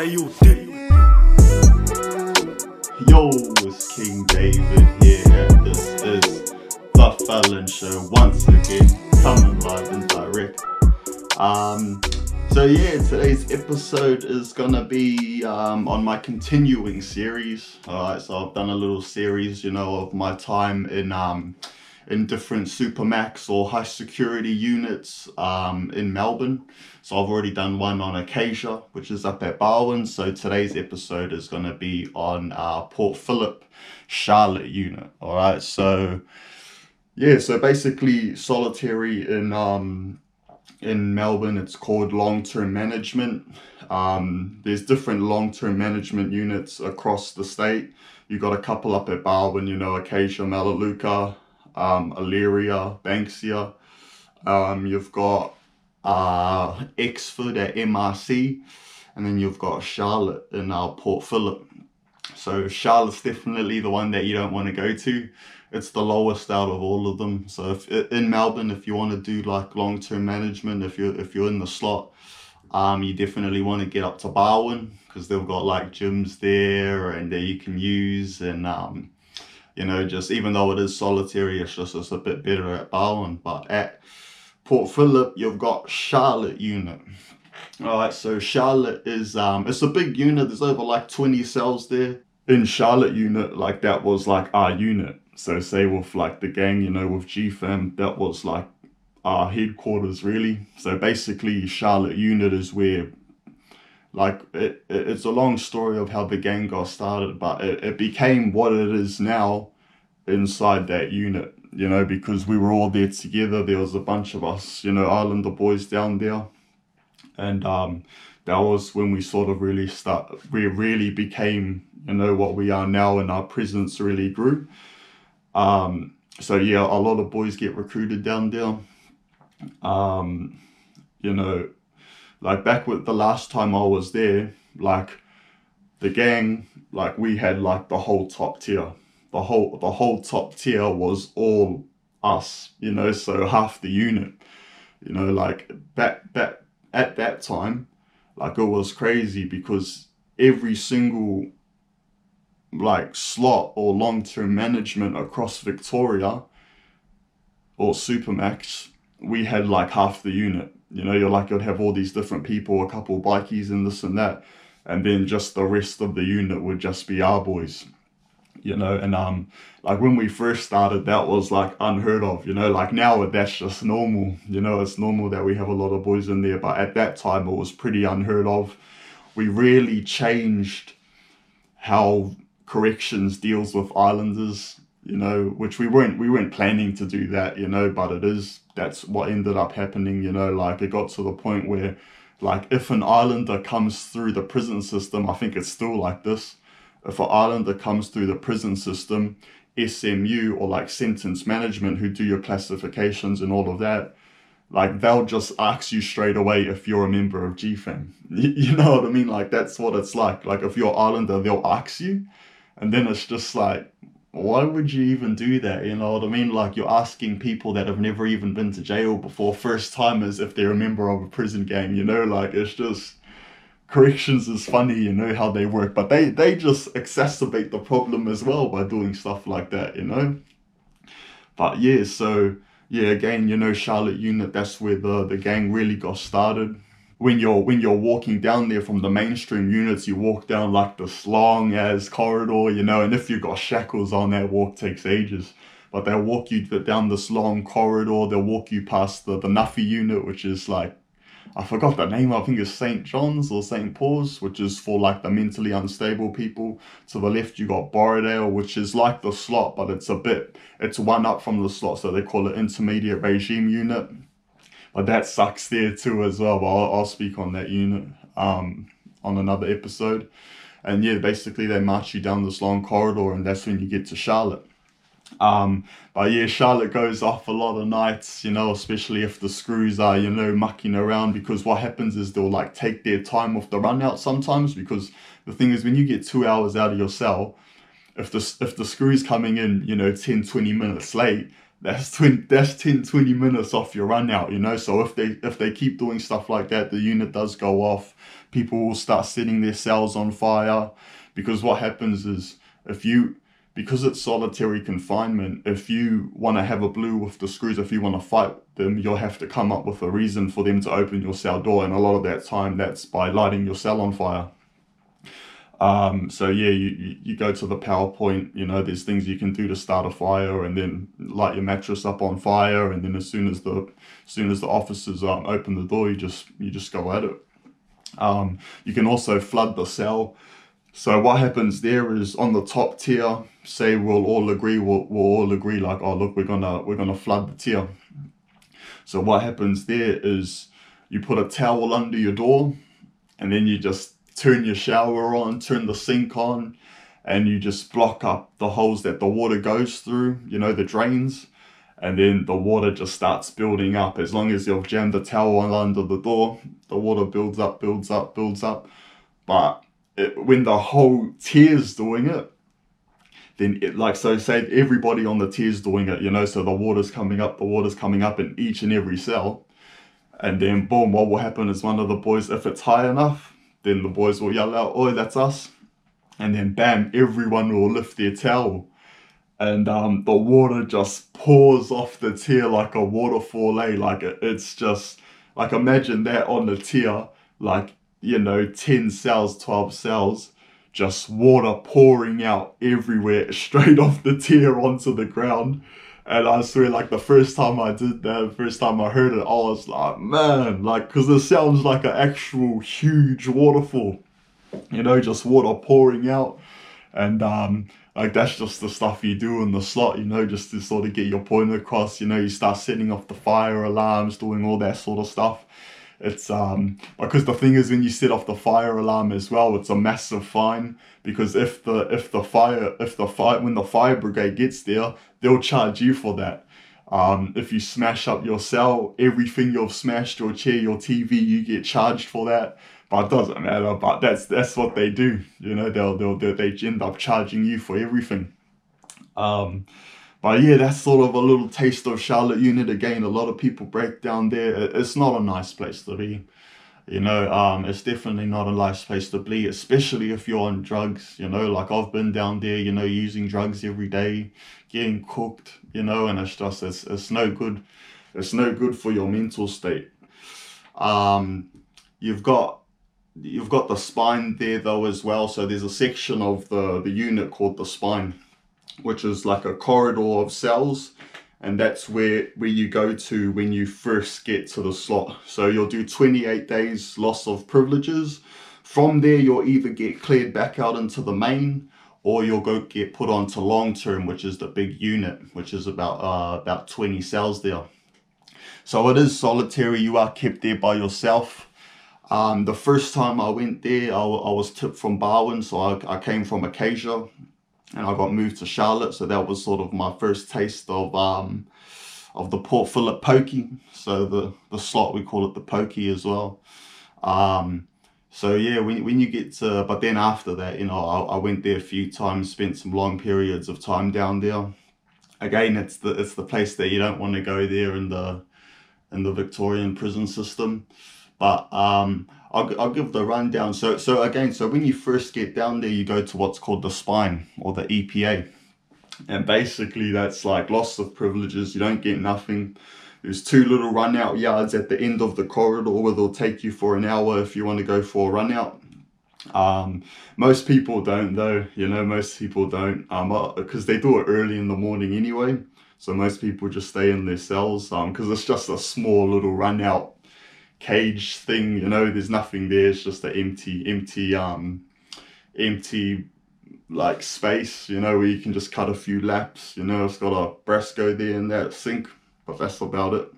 You. Yo, it's King David here. This is The Felon Show once again, coming live and direct. Um, so yeah, today's episode is gonna be um, on my continuing series. Alright, so I've done a little series, you know, of my time in um, in different supermax or high security units um, in Melbourne. So I've already done one on Acacia, which is up at Barwon. So today's episode is going to be on our Port Phillip Charlotte unit. All right. So yeah, so basically solitary in um in Melbourne, it's called long term management. Um, there's different long term management units across the state. You've got a couple up at Barwon, you know, Acacia, Melaleuca, um, Elyria, Banksia. Um, you've got uh, Exford at MRC, and then you've got Charlotte in our Port Phillip. So Charlotte's definitely the one that you don't want to go to. It's the lowest out of all of them. So if in Melbourne, if you want to do like long term management, if you're if you're in the slot, um, you definitely want to get up to Barwon because they've got like gyms there and that you can use and um, you know just even though it is solitary, it's just it's a bit better at Barwon. But at Port Phillip, you've got Charlotte unit. All right, so Charlotte is um, it's a big unit. There's over like 20 cells there. In Charlotte unit, like that was like our unit. So say with like the gang, you know, with GFAM, that was like our headquarters really. So basically Charlotte unit is where like it, it, it's a long story of how the gang got started, but it, it became what it is now inside that unit, you know, because we were all there together. There was a bunch of us, you know, Islander boys down there. And um that was when we sort of really start we really became, you know, what we are now and our presence really grew. Um, so yeah, a lot of boys get recruited down there. Um, you know, like back with the last time I was there, like the gang, like we had like the whole top tier. The whole the whole top tier was all us, you know, so half the unit. You know, like back back at that time, like it was crazy because every single like slot or long term management across Victoria or Supermax, we had like half the unit. You know, you're like you'd have all these different people, a couple bikies and this and that, and then just the rest of the unit would just be our boys. You know, and um like when we first started that was like unheard of, you know, like now that's just normal. You know, it's normal that we have a lot of boys in there, but at that time it was pretty unheard of. We really changed how corrections deals with islanders you know which we weren't we weren't planning to do that you know but it is that's what ended up happening you know like it got to the point where like if an islander comes through the prison system i think it's still like this if an islander comes through the prison system smu or like sentence management who do your classifications and all of that like they'll just ask you straight away if you're a member of gfam you know what i mean like that's what it's like like if you're islander they'll ask you and then it's just like, why would you even do that? You know what I mean? Like you're asking people that have never even been to jail before, first timers, if they're a member of a prison gang, you know, like it's just corrections is funny, you know how they work, but they they just exacerbate the problem as well by doing stuff like that, you know. But yeah, so yeah, again, you know, Charlotte unit, that's where the the gang really got started when you're when you're walking down there from the mainstream units, you walk down like this long as corridor, you know, and if you've got shackles on, that walk takes ages. But they'll walk you down this long corridor, they'll walk you past the, the Nuffy unit, which is like I forgot the name, I think it's St. John's or St. Paul's, which is for like the mentally unstable people. To the left you got Borrowdale, which is like the slot, but it's a bit it's one up from the slot, so they call it intermediate regime unit but that sucks there too as well. But I'll, I'll speak on that unit um, on another episode. And yeah, basically they march you down this long corridor, and that's when you get to Charlotte. Um, but yeah, Charlotte goes off a lot of nights, you know, especially if the screws are, you know, mucking around because what happens is they'll like take their time off the run out sometimes because the thing is when you get two hours out of your cell, if the if the screw's coming in, you know, 10, 20 minutes late, that's 20, that's 10, 20 minutes off your run out, you know. So if they if they keep doing stuff like that, the unit does go off. People will start setting their cells on fire because what happens is if you because it's solitary confinement, if you want to have a blue with the screws, if you want to fight them, you'll have to come up with a reason for them to open your cell door. And a lot of that time, that's by lighting your cell on fire. Um, so yeah, you, you go to the PowerPoint, you know, there's things you can do to start a fire and then light your mattress up on fire. And then as soon as the, as soon as the officers um, open the door, you just, you just go at it. Um, you can also flood the cell. So what happens there is on the top tier, say we'll all agree, we'll, we'll all agree like, oh look, we're gonna, we're gonna flood the tier. So what happens there is you put a towel under your door and then you just turn your shower on, turn the sink on, and you just block up the holes that the water goes through, you know, the drains. And then the water just starts building up. As long as you've jammed the towel under the door, the water builds up, builds up, builds up. But it, when the whole tier's doing it, then it like so say everybody on the tier's doing it, you know, so the water's coming up, the water's coming up in each and every cell. And then boom, what will happen is one of the boys, if it's high enough, then the boys will yell out, Oi, that's us. And then bam, everyone will lift their towel. And um, the water just pours off the tier like a waterfall, eh? Like it, it's just, like imagine that on the tier, like, you know, 10 cells, 12 cells, just water pouring out everywhere, straight off the tier onto the ground. And I swear, like the first time I did that, first time I heard it, I was like, man, like, because it sounds like an actual huge waterfall, you know, just water pouring out. And um, like that's just the stuff you do in the slot, you know, just to sort of get your point across. You know, you start setting off the fire alarms, doing all that sort of stuff. It's um because the thing is when you set off the fire alarm as well, it's a massive fine because if the if the fire if the fire when the fire brigade gets there, they'll charge you for that. Um, if you smash up your cell, everything you've smashed, your chair, your TV, you get charged for that. But it doesn't matter. But that's that's what they do. You know, they'll they'll, they'll they end up charging you for everything. Um, but yeah, that's sort of a little taste of Charlotte Unit again. A lot of people break down there. It's not a nice place to be. You know, um, it's definitely not a nice place to be, especially if you're on drugs. You know, like I've been down there, you know, using drugs every day, getting cooked, you know, and it's just, it's, it's no good. It's no good for your mental state. Um, you've got you've got the spine there though as well. So there's a section of the, the unit called the spine which is like a corridor of cells and that's where where you go to when you first get to the slot. So you'll do 28 days loss of privileges. From there you'll either get cleared back out into the main or you'll go get put onto long term which is the big unit which is about uh, about 20 cells there. So it is solitary. You are kept there by yourself. Um, the first time I went there, I, I was tipped from Barwon, so I, I came from Acacia, and I got moved to Charlotte. So that was sort of my first taste of um, of the Port Phillip pokey. So the the slot we call it the pokey as well. Um, so yeah, when when you get to, but then after that, you know, I, I went there a few times, spent some long periods of time down there. Again, it's the it's the place that you don't want to go there in the in the Victorian prison system, but um, I'll, I'll give the rundown. So, so again, so when you first get down there, you go to what's called the spine or the EPA. And basically that's like loss of privileges. You don't get nothing. There's two little run out yards at the end of the corridor where they'll take you for an hour if you want to go for a run out. Um, most people don't though, you know, most people don't um, because uh, they do it early in the morning anyway. So most people just stay in their cells because um, it's just a small little run out cage thing, you know, there's nothing there, it's just an empty, empty, um, empty like space, you know, where you can just cut a few laps, you know, it's got a Brasco there and that sink, but that's about it.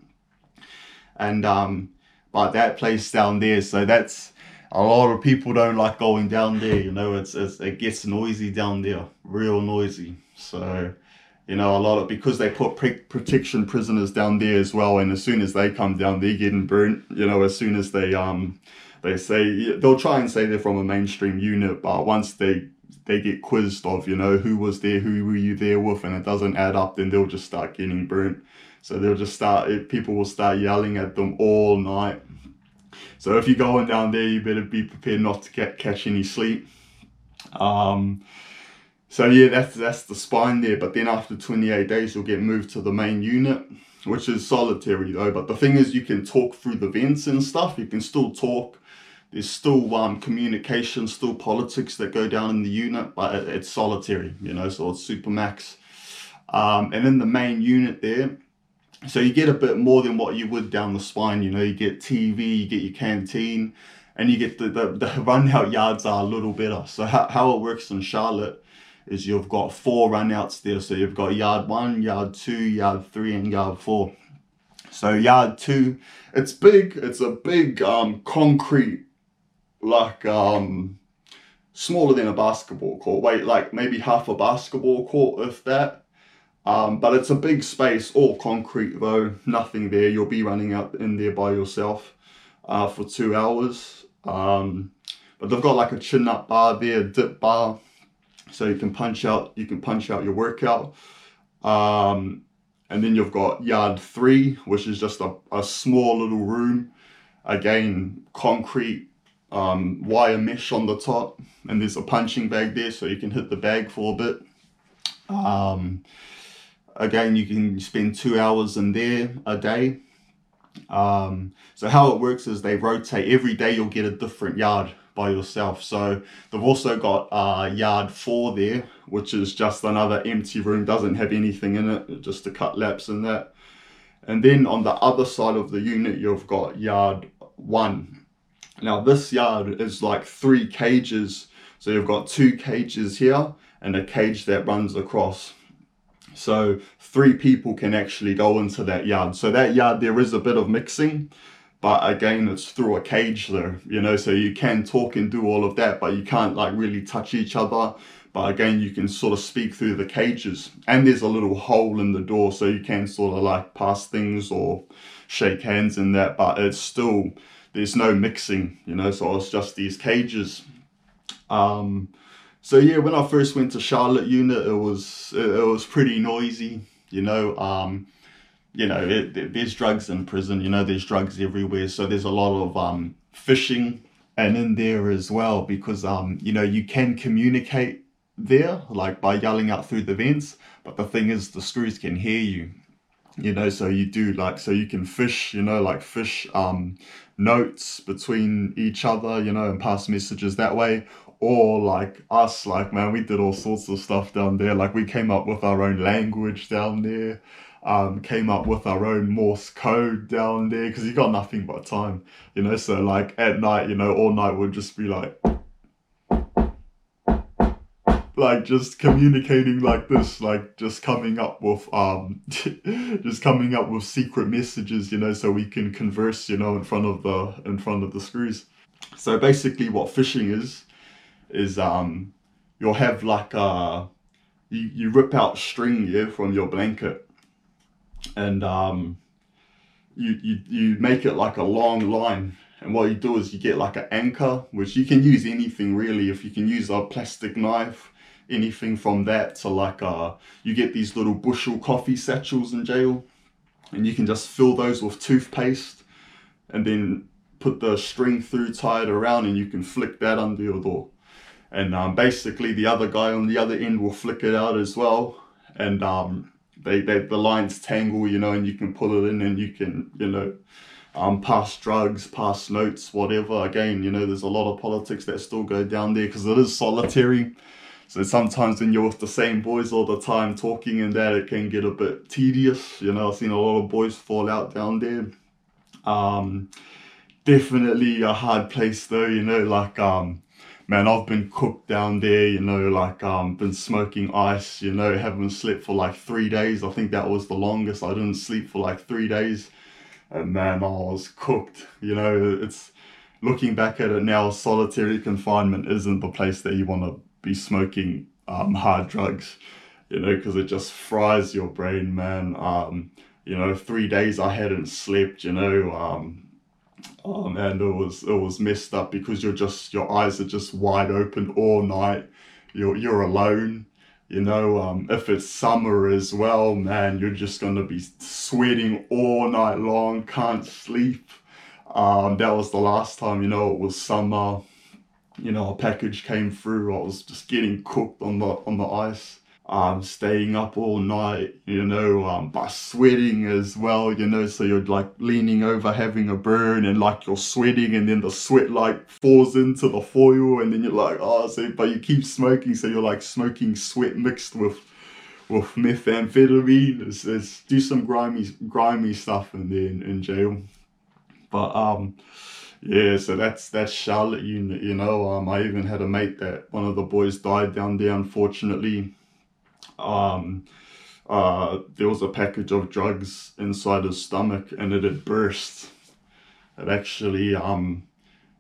And um, but that place down there, so that's a lot of people don't like going down there, you know, it's, it's it gets noisy down there, real noisy. So you know, a lot of because they put protection prisoners down there as well, and as soon as they come down, they're getting burnt. You know, as soon as they um they say they'll try and say they're from a mainstream unit, but once they they get quizzed of, you know, who was there, who were you there with, and it doesn't add up, then they'll just start getting burnt. So they'll just start, people will start yelling at them all night. So if you're going down there, you better be prepared not to get catch any sleep. Um, so yeah, that's that's the spine there. But then after 28 days, you'll get moved to the main unit, which is solitary though. But the thing is, you can talk through the vents and stuff. You can still talk there's still um, communication, still politics that go down in the unit, but it, it's solitary, you know, so it's supermax. Um, and in the main unit there, so you get a bit more than what you would down the spine, you know, you get TV, you get your canteen, and you get the, the, the run out yards are a little better. So how, how it works in Charlotte is you've got four runouts there. So you've got yard one, yard two, yard three, and yard four. So yard two, it's big, it's a big um, concrete like um smaller than a basketball court, weight like maybe half a basketball court, if that. Um, but it's a big space, all concrete though, nothing there. You'll be running out in there by yourself uh, for two hours. Um, but they've got like a chin up bar there, dip bar, so you can punch out. You can punch out your workout. Um, and then you've got yard three, which is just a, a small little room. Again, concrete um, wire mesh on the top and there's a punching bag there so you can hit the bag for a bit. Um, again, you can spend two hours in there a day. Um, so how it works is they rotate every day you'll get a different yard by yourself. So they've also got uh, yard four there, which is just another empty room, doesn't have anything in it, just to cut laps and that. And then on the other side of the unit, you've got yard one, now this yard is like three cages. So you've got two cages here and a cage that runs across. So three people can actually go into that yard. So that yard, there is a bit of mixing, but again, it's through a cage there, you know, so you can talk and do all of that, but you can't like really touch each other. But again, you can sort of speak through the cages and there's a little hole in the door. So you can sort of like pass things or shake hands in that, but it's still, there's no mixing, you know, so it's just these cages. Um, so yeah, when I first went to Charlotte unit, it was it, it was pretty noisy, you know. Um, you know, it, it, there's drugs in prison, you know, there's drugs everywhere. So there's a lot of um, fishing and in there as well because um, you know you can communicate there like by yelling out through the vents, but the thing is the screws can hear you you know so you do like so you can fish you know like fish um notes between each other you know and pass messages that way. Or like us like man we did all sorts of stuff down there. Like we came up with our own language down there um came up with our own morse code down there because you got nothing but time you know so like at night you know all night we'd just be like like just communicating like this like just coming up with um just coming up with secret messages you know so we can converse you know in front of the in front of the screws. So basically what fishing is is um you'll have like a you, you rip out string yeah from your blanket and um you, you you make it like a long line. And what you do is you get like an anchor which you can use anything really. If you can use a plastic knife anything from that to like uh you get these little bushel coffee satchels in jail. And you can just fill those with toothpaste and then put the string through tie it around and you can flick that under your door. And um, basically the other guy on the other end will flick it out as well. And um, they, they the lines tangle you know and you can pull it in and you can you know um, pass drugs pass notes whatever again you know there's a lot of politics that still go down there because it is solitary so sometimes when you're with the same boys all the time talking and that, it can get a bit tedious. You know, I've seen a lot of boys fall out down there. Um, definitely a hard place though, you know, like, um, man, I've been cooked down there, you know, like, um, been smoking ice, you know, haven't slept for like three days. I think that was the longest. I didn't sleep for like three days. And man, I was cooked, you know, it's, looking back at it now, solitary confinement isn't the place that you want to be smoking um, hard drugs, you know, because it just fries your brain, man. Um, you know, three days I hadn't slept, you know, um, um, and it was it was messed up because you're just your eyes are just wide open all night. you're you're alone. You know, um, if it's summer as well, man, you're just gonna be sweating all night long, can't sleep. Um, that was the last time, you know, it was summer. You know, a package came through. I was just getting cooked on the on the ice um, staying up all night, you know, um, by sweating as well, you know, so you're like leaning over having a burn and like you're sweating and then the sweat like falls into the foil and then you're like, oh, so, but you keep smoking, so you're like smoking sweat mixed with with methamphetamine. It's, it's do some grimy grimy stuff there in, in jail. But um yeah, so that's that's Charlotte unit, you know. Um I even had a mate that one of the boys died down there unfortunately um, uh, there was a package of drugs inside his stomach and it had burst. It actually, um,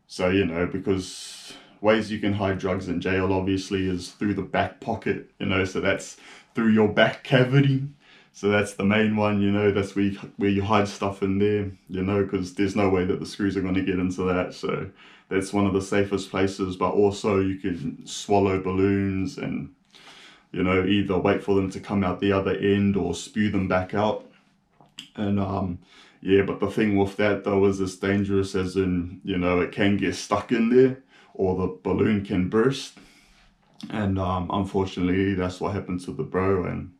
so you know, because ways you can hide drugs in jail obviously is through the back pocket, you know, so that's through your back cavity. So that's the main one, you know, that's where you, where you hide stuff in there, you know, because there's no way that the screws are going to get into that. So that's one of the safest places, but also you can swallow balloons and you know, either wait for them to come out the other end or spew them back out. And um, yeah, but the thing with that though is it's dangerous as in, you know, it can get stuck in there or the balloon can burst. And um, unfortunately, that's what happened to the bro. And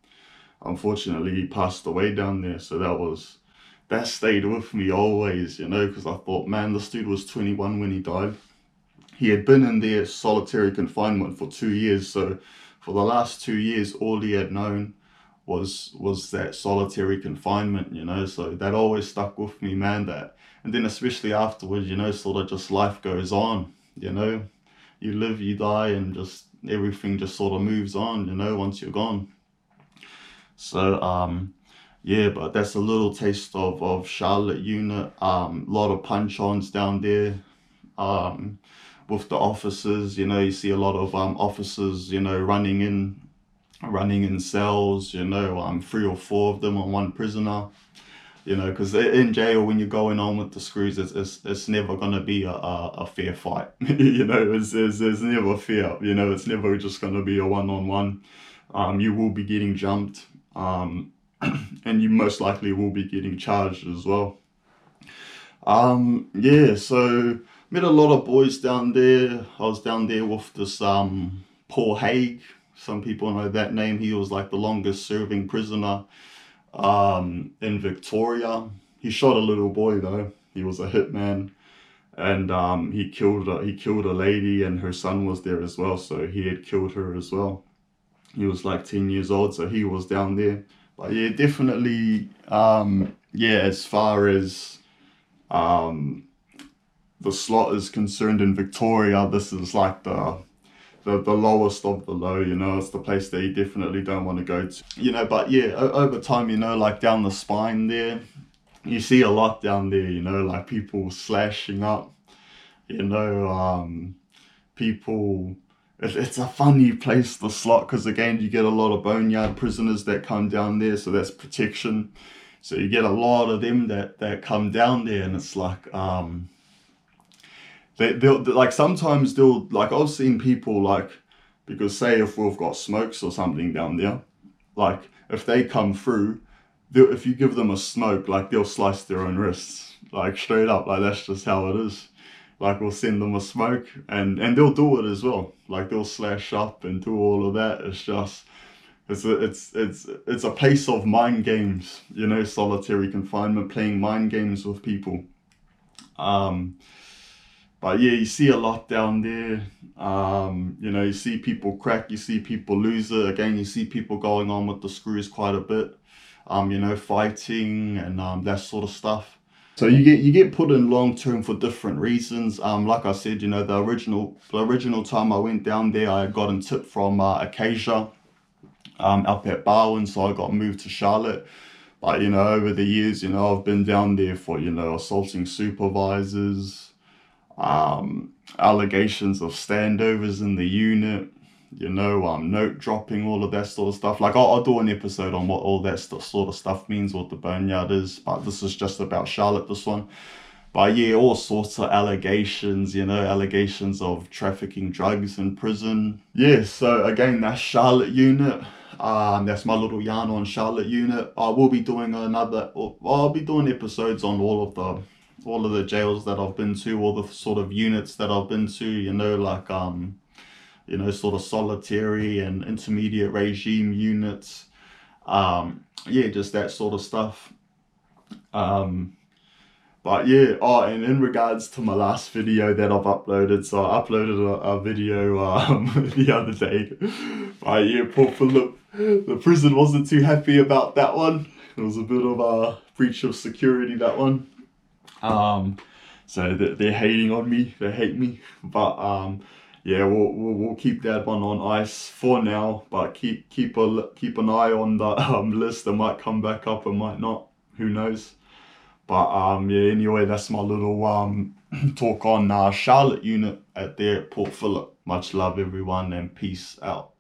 unfortunately, he passed away down there. So that was, that stayed with me always, you know, because I thought, man, this dude was 21 when he died. He had been in there solitary confinement for two years. So for the last two years, all he had known was was that solitary confinement, you know. So that always stuck with me, man. That and then especially afterwards, you know, sort of just life goes on, you know. You live, you die, and just everything just sort of moves on, you know, once you're gone. So um yeah, but that's a little taste of, of Charlotte unit. Um, a lot of punch-ons down there. Um, with the officers. You know, you see a lot of um, officers, you know, running in, running in cells. You know, um, three or four of them on one prisoner. You know, because in jail when you're going on with the screws, it's it's, it's never gonna be a, a, a fair fight. you know, it's, it's it's never fair. You know, it's never just gonna be a one on one. Um, you will be getting jumped. Um, and you most likely will be getting charged as well. Um, yeah, so met a lot of boys down there. I was down there with this um, Paul Haigh. Some people know that name. He was like the longest serving prisoner um, in Victoria. He shot a little boy though. He was a hitman, and um, he killed a, he killed a lady, and her son was there as well. So he had killed her as well. He was like ten years old, so he was down there. But yeah, definitely, um, yeah. As far as um, the slot is concerned in Victoria, this is like the the, the lowest of the low, you know, it's the place that you definitely don't want to go to. You know, but yeah, over time, you know, like down the spine there, you see a lot down there, you know, like people slashing up, you know, um, people, it, it's a funny place, the slot, because again, you get a lot of boneyard prisoners that come down there, so that's protection. So you get a lot of them that, that come down there, and it's like, um, they, they'll like sometimes they'll like I've seen people like because say if we've got smokes or something down there, like if they come through, if you give them a smoke, like they'll slice their own wrists, like straight up, like that's just how it is. Like we'll send them a smoke, and and they'll do it as well. Like they'll slash up and do all of that. It's just. It's a, it's it's it's a place of mind games, you know, solitary confinement, playing mind games with people. Um, but yeah, you see a lot down there. Um, you know, you see people crack, you see people lose it. Again, you see people going on with the screws quite a bit. Um, you know, fighting and um, that sort of stuff. So you get you get put in long term for different reasons. Um, like I said, you know, the original the original time I went down there, I got a tip from uh, Acacia, um, up at Barwon, so I got moved to Charlotte. But you know, over the years, you know, I've been down there for you know assaulting supervisors, um, allegations of standovers in the unit, you know, um, note dropping, all of that sort of stuff. Like, I'll, I'll do an episode on what all that st- sort of stuff means, what the boneyard is, but this is just about Charlotte, this one. but yeah, all sorts of allegations, you know, allegations of trafficking drugs in prison. Yeah, so again, that's Charlotte unit. Um, that's my little yarn on Charlotte unit. I will be doing another. I'll be doing episodes on all of the, all of the jails that I've been to, all the sort of units that I've been to. You know, like um, you know, sort of solitary and intermediate regime units. Um, yeah, just that sort of stuff. Um, but yeah, oh, and in regards to my last video that I've uploaded, so I uploaded a, a video um, the other day. But yeah, Port Phillip, the prison wasn't too happy about that one. It was a bit of a breach of security, that one. Um, so they're hating on me, they hate me. But um, yeah, we'll, we'll, we'll keep that one on ice for now. But keep keep a keep an eye on the um, list. It might come back up, it might not. Who knows? But um, yeah, anyway, that's my little um, talk on uh, Charlotte unit at at Port Phillip. Much love, everyone, and peace out.